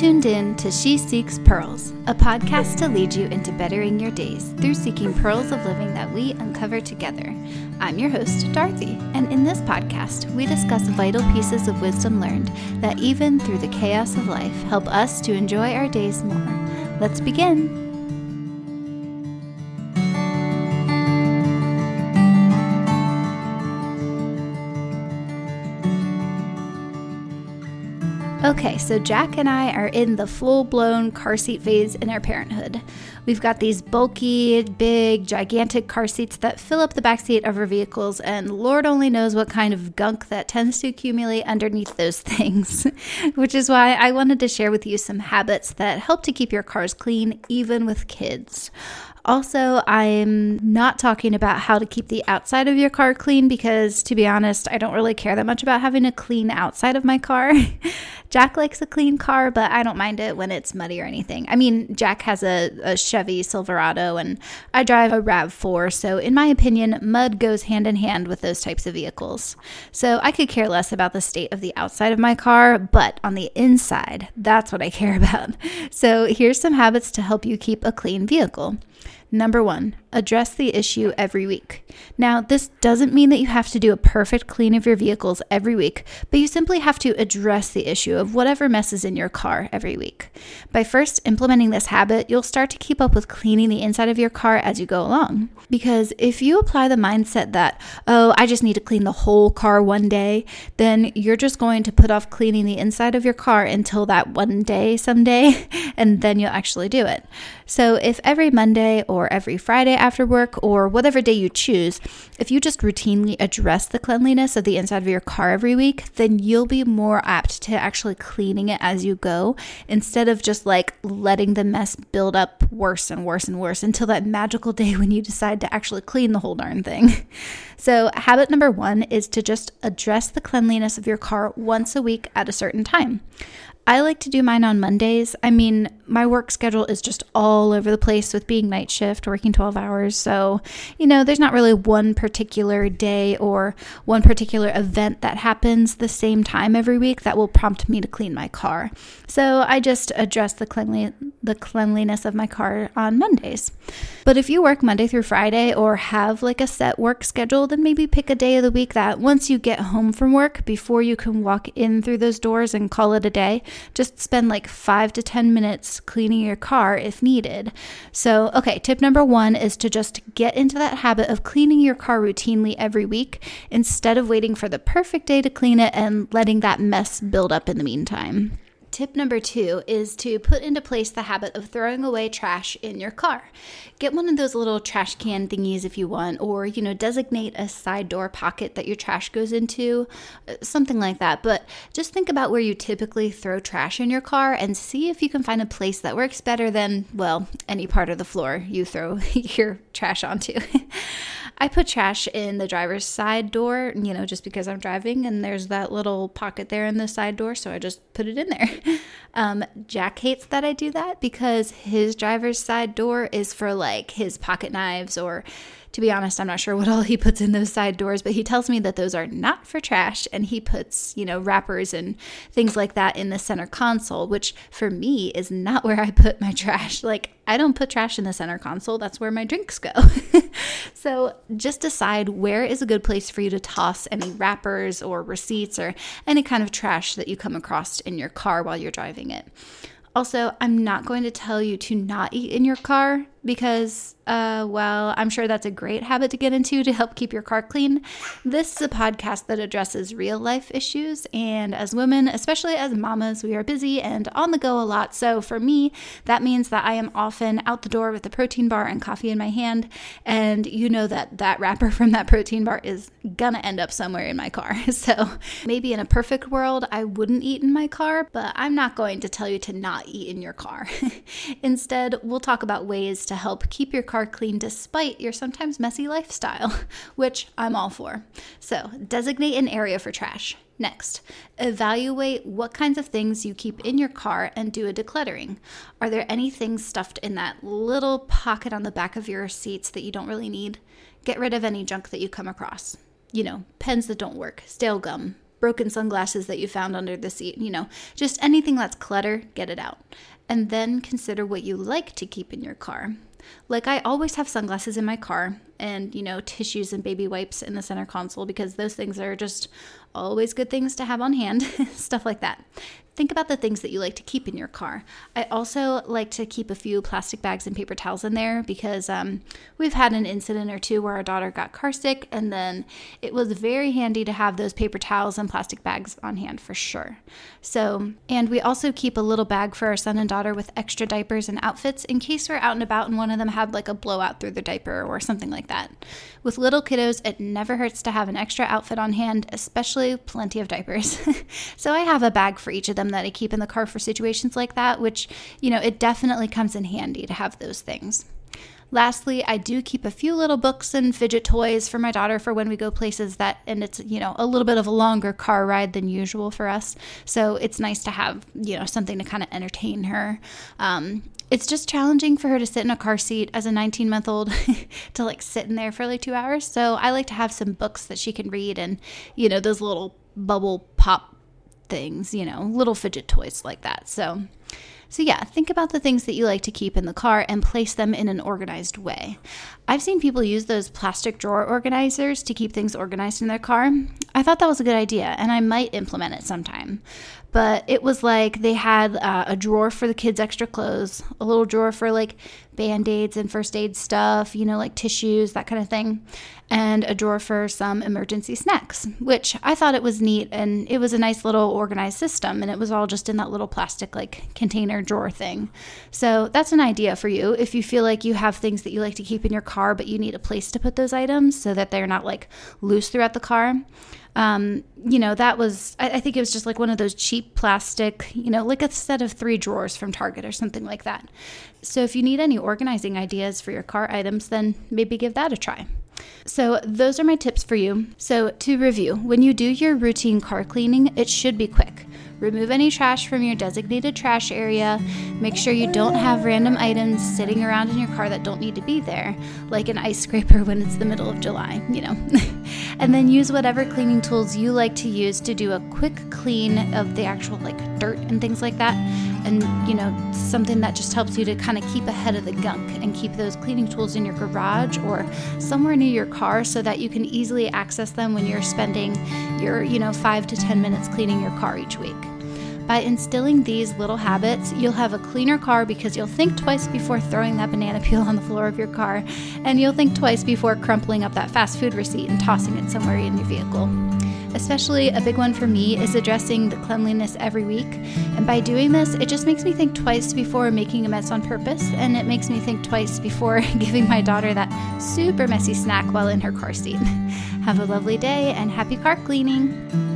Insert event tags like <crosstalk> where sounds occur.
tuned in to She Seeks Pearls, a podcast to lead you into bettering your days through seeking pearls of living that we uncover together. I'm your host, Dorothy, and in this podcast, we discuss vital pieces of wisdom learned that even through the chaos of life help us to enjoy our days more. Let's begin. Okay, so Jack and I are in the full blown car seat phase in our parenthood. We've got these bulky, big, gigantic car seats that fill up the back seat of our vehicles, and Lord only knows what kind of gunk that tends to accumulate underneath those <laughs> things. Which is why I wanted to share with you some habits that help to keep your cars clean, even with kids. Also, I'm not talking about how to keep the outside of your car clean because, to be honest, I don't really care that much about having a clean outside of my car. <laughs> Jack likes a clean car, but I don't mind it when it's muddy or anything. I mean, Jack has a, a Chevy Silverado and I drive a RAV4, so in my opinion, mud goes hand in hand with those types of vehicles. So I could care less about the state of the outside of my car, but on the inside, that's what I <laughs> care about. So here's some habits to help you keep a clean vehicle. Number one, address the issue every week. Now, this doesn't mean that you have to do a perfect clean of your vehicles every week, but you simply have to address the issue of whatever messes in your car every week. By first implementing this habit, you'll start to keep up with cleaning the inside of your car as you go along. Because if you apply the mindset that, oh, I just need to clean the whole car one day, then you're just going to put off cleaning the inside of your car until that one day someday, <laughs> and then you'll actually do it. So if every Monday or every Friday after work or whatever day you choose, if you just routinely address the cleanliness of the inside of your car every week, then you'll be more apt to actually cleaning it as you go instead of just like letting the mess build up worse and worse and worse until that magical day when you decide to actually clean the whole darn thing. <laughs> So, habit number one is to just address the cleanliness of your car once a week at a certain time. I like to do mine on Mondays. I mean, my work schedule is just all over the place with being night shift, working 12 hours. So, you know, there's not really one particular day or one particular event that happens the same time every week that will prompt me to clean my car. So, I just address the cleanly the cleanliness of my car on Mondays. But if you work Monday through Friday or have like a set work schedule, then maybe pick a day of the week that once you get home from work, before you can walk in through those doors and call it a day, just spend like five to 10 minutes cleaning your car if needed. So, okay, tip number one is to just get into that habit of cleaning your car routinely every week instead of waiting for the perfect day to clean it and letting that mess build up in the meantime. Tip number two is to put into place the habit of throwing away trash in your car. Get one of those little trash can thingies if you want, or, you know, designate a side door pocket that your trash goes into, uh, something like that. But just think about where you typically throw trash in your car and see if you can find a place that works better than, well, any part of the floor you throw <laughs> your trash onto. <laughs> I put trash in the driver's side door, you know, just because I'm driving and there's that little pocket there in the side door. So I just put it in there. <laughs> Um, Jack hates that I do that because his driver's side door is for like his pocket knives or to be honest, I'm not sure what all he puts in those side doors, but he tells me that those are not for trash and he puts, you know, wrappers and things like that in the center console, which for me is not where I put my <laughs> trash. Like, I don't put trash in the center console, that's where my drinks go. <laughs> so just decide where is a good place for you to toss any wrappers or receipts or any kind of trash that you come across in your car while you're driving it. Also, I'm not going to tell you to not eat in your car because, uh, well, I'm sure that's a great habit to get into to help keep your car clean. This is a podcast that addresses real life issues, and as women, especially as mamas, we are busy and on the go a lot. So for me, that means that I am often out the door with a protein bar and coffee in my hand, and you know that that wrapper <laughs> from that protein bar is gonna end up somewhere in my car. <laughs> So maybe in a perfect world, I wouldn't eat in my car, but I'm not going to tell you to not eat in your car. <laughs> Instead, we'll talk about ways to help keep your car clean despite your sometimes messy lifestyle, <laughs> which I'm all for. So, designate an area for trash. Next, evaluate what kinds of things you keep in your car and do a decluttering. Are there any things stuffed in that little pocket on the back of your seats that you don't really need? Get rid of any junk that you come across. You know, pens that don't work, stale gum, broken sunglasses that you found under the seat, you know, just anything that's clutter, get it out. And then consider what you like to keep in your car. Like, I always have sunglasses in my car and, you know, tissues and baby wipes in the center console because those things are just always good things to have on hand, <laughs> stuff like that think about the things that you like to keep in your car. I also like to keep a few plastic bags and paper towels in there because um, we've had an incident or two where our daughter got car sick, and then it was very handy to have those paper towels and plastic bags on hand for sure. So, and we also keep a little bag for our son and daughter with extra diapers and outfits in case we're out and about and one of them had like a blowout through their diaper or something like that. With little kiddos, it never hurts to have an extra outfit on hand, especially plenty of diapers. <laughs> so I have a bag for each of them that I keep in the car for situations like that, which, you know, it definitely comes in handy to have those things. Lastly, I do keep a few little books and fidget toys for my daughter for when we go places that, and it's, you know, a little bit of a longer car ride than usual for us. So it's nice to have, you know, something to kind of entertain her. Um, it's just challenging for her to sit in a car seat as a 19 month old <laughs> to like sit in there for like two hours. So I like to have some books that she can read and, you know, those little bubble pop things, you know, little fidget toys like that. So, so yeah, think about the things that you like to keep in the car and place them in an organized way. I've seen people use those plastic drawer organizers to keep things organized in their car. I thought that was a good idea and I might implement it sometime but it was like they had uh, a drawer for the kids' extra clothes, a little drawer for like band aids and first aid stuff, you know, like tissues, that kind of thing, and a drawer for some emergency snacks, which I thought it was neat and it was a nice little organized system and it was all just in that little plastic like container drawer thing. So that's an idea for you if you feel like you have things that you like to keep in your car, but you need a place to put those items so that they're not like loose throughout the car um, you know, that was, I, I, think it was just like one of those cheap plastic, you know, like a set of three drawers from Target or something like that. So if you need any organizing ideas for your car items, then maybe give that a try. So, those are my tips for you. So, to review, when you do your routine car cleaning, it should be quick. Remove any trash from your designated trash area. Make sure you don't have random items sitting around in your car that don't need to be there, like an ice scraper <laughs> when it's the middle of July, you know. <laughs> and then use whatever cleaning tools you like to use to do a quick clean of the actual like dirt and things like that. And, you know, something that just helps you to kind of keep ahead of the gunk and keep those cleaning tools in your garage or somewhere near your car so that you can easily access them when you're spending your, you know, five to 10 minutes cleaning your car each week. By instilling these little habits, you'll have a cleaner car because you'll think twice before throwing that banana peel on the floor of your car, and you'll think twice before crumpling up that fast food receipt and tossing it somewhere in your vehicle. Especially a big one for me is addressing the cleanliness every week. And by doing this, it just makes me think twice before making a mess on purpose, and it makes me think twice before <laughs> giving my daughter that super messy snack while in her car seat. <laughs> Have a lovely day and happy car cleaning!